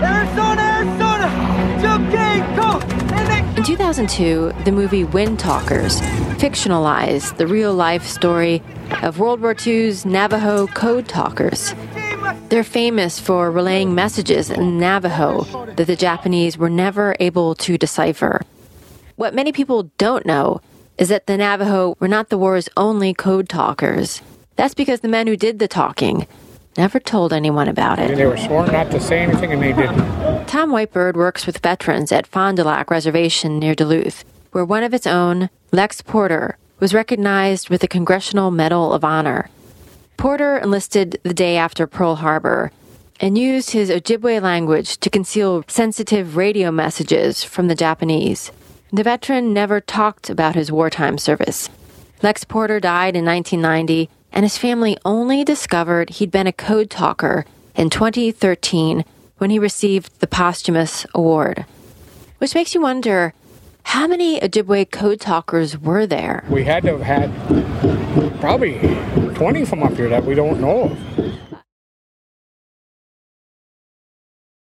Arizona, Arizona, In 2002, the movie Windtalkers fictionalized the real life story of World War II's Navajo code talkers. They're famous for relaying messages in Navajo that the Japanese were never able to decipher. What many people don't know is that the Navajo were not the war's only code talkers. That's because the men who did the talking never told anyone about it. They were sworn not to say anything and they didn't. Tom Whitebird works with veterans at Fond du Lac Reservation near Duluth, where one of its own, Lex Porter, was recognized with the Congressional Medal of Honor. Porter enlisted the day after Pearl Harbor and used his Ojibwe language to conceal sensitive radio messages from the Japanese. The veteran never talked about his wartime service. Lex Porter died in 1990, and his family only discovered he'd been a code talker in 2013 when he received the posthumous award. Which makes you wonder how many Ojibwe code talkers were there? We had to have had probably 20 from up here that we don't know of.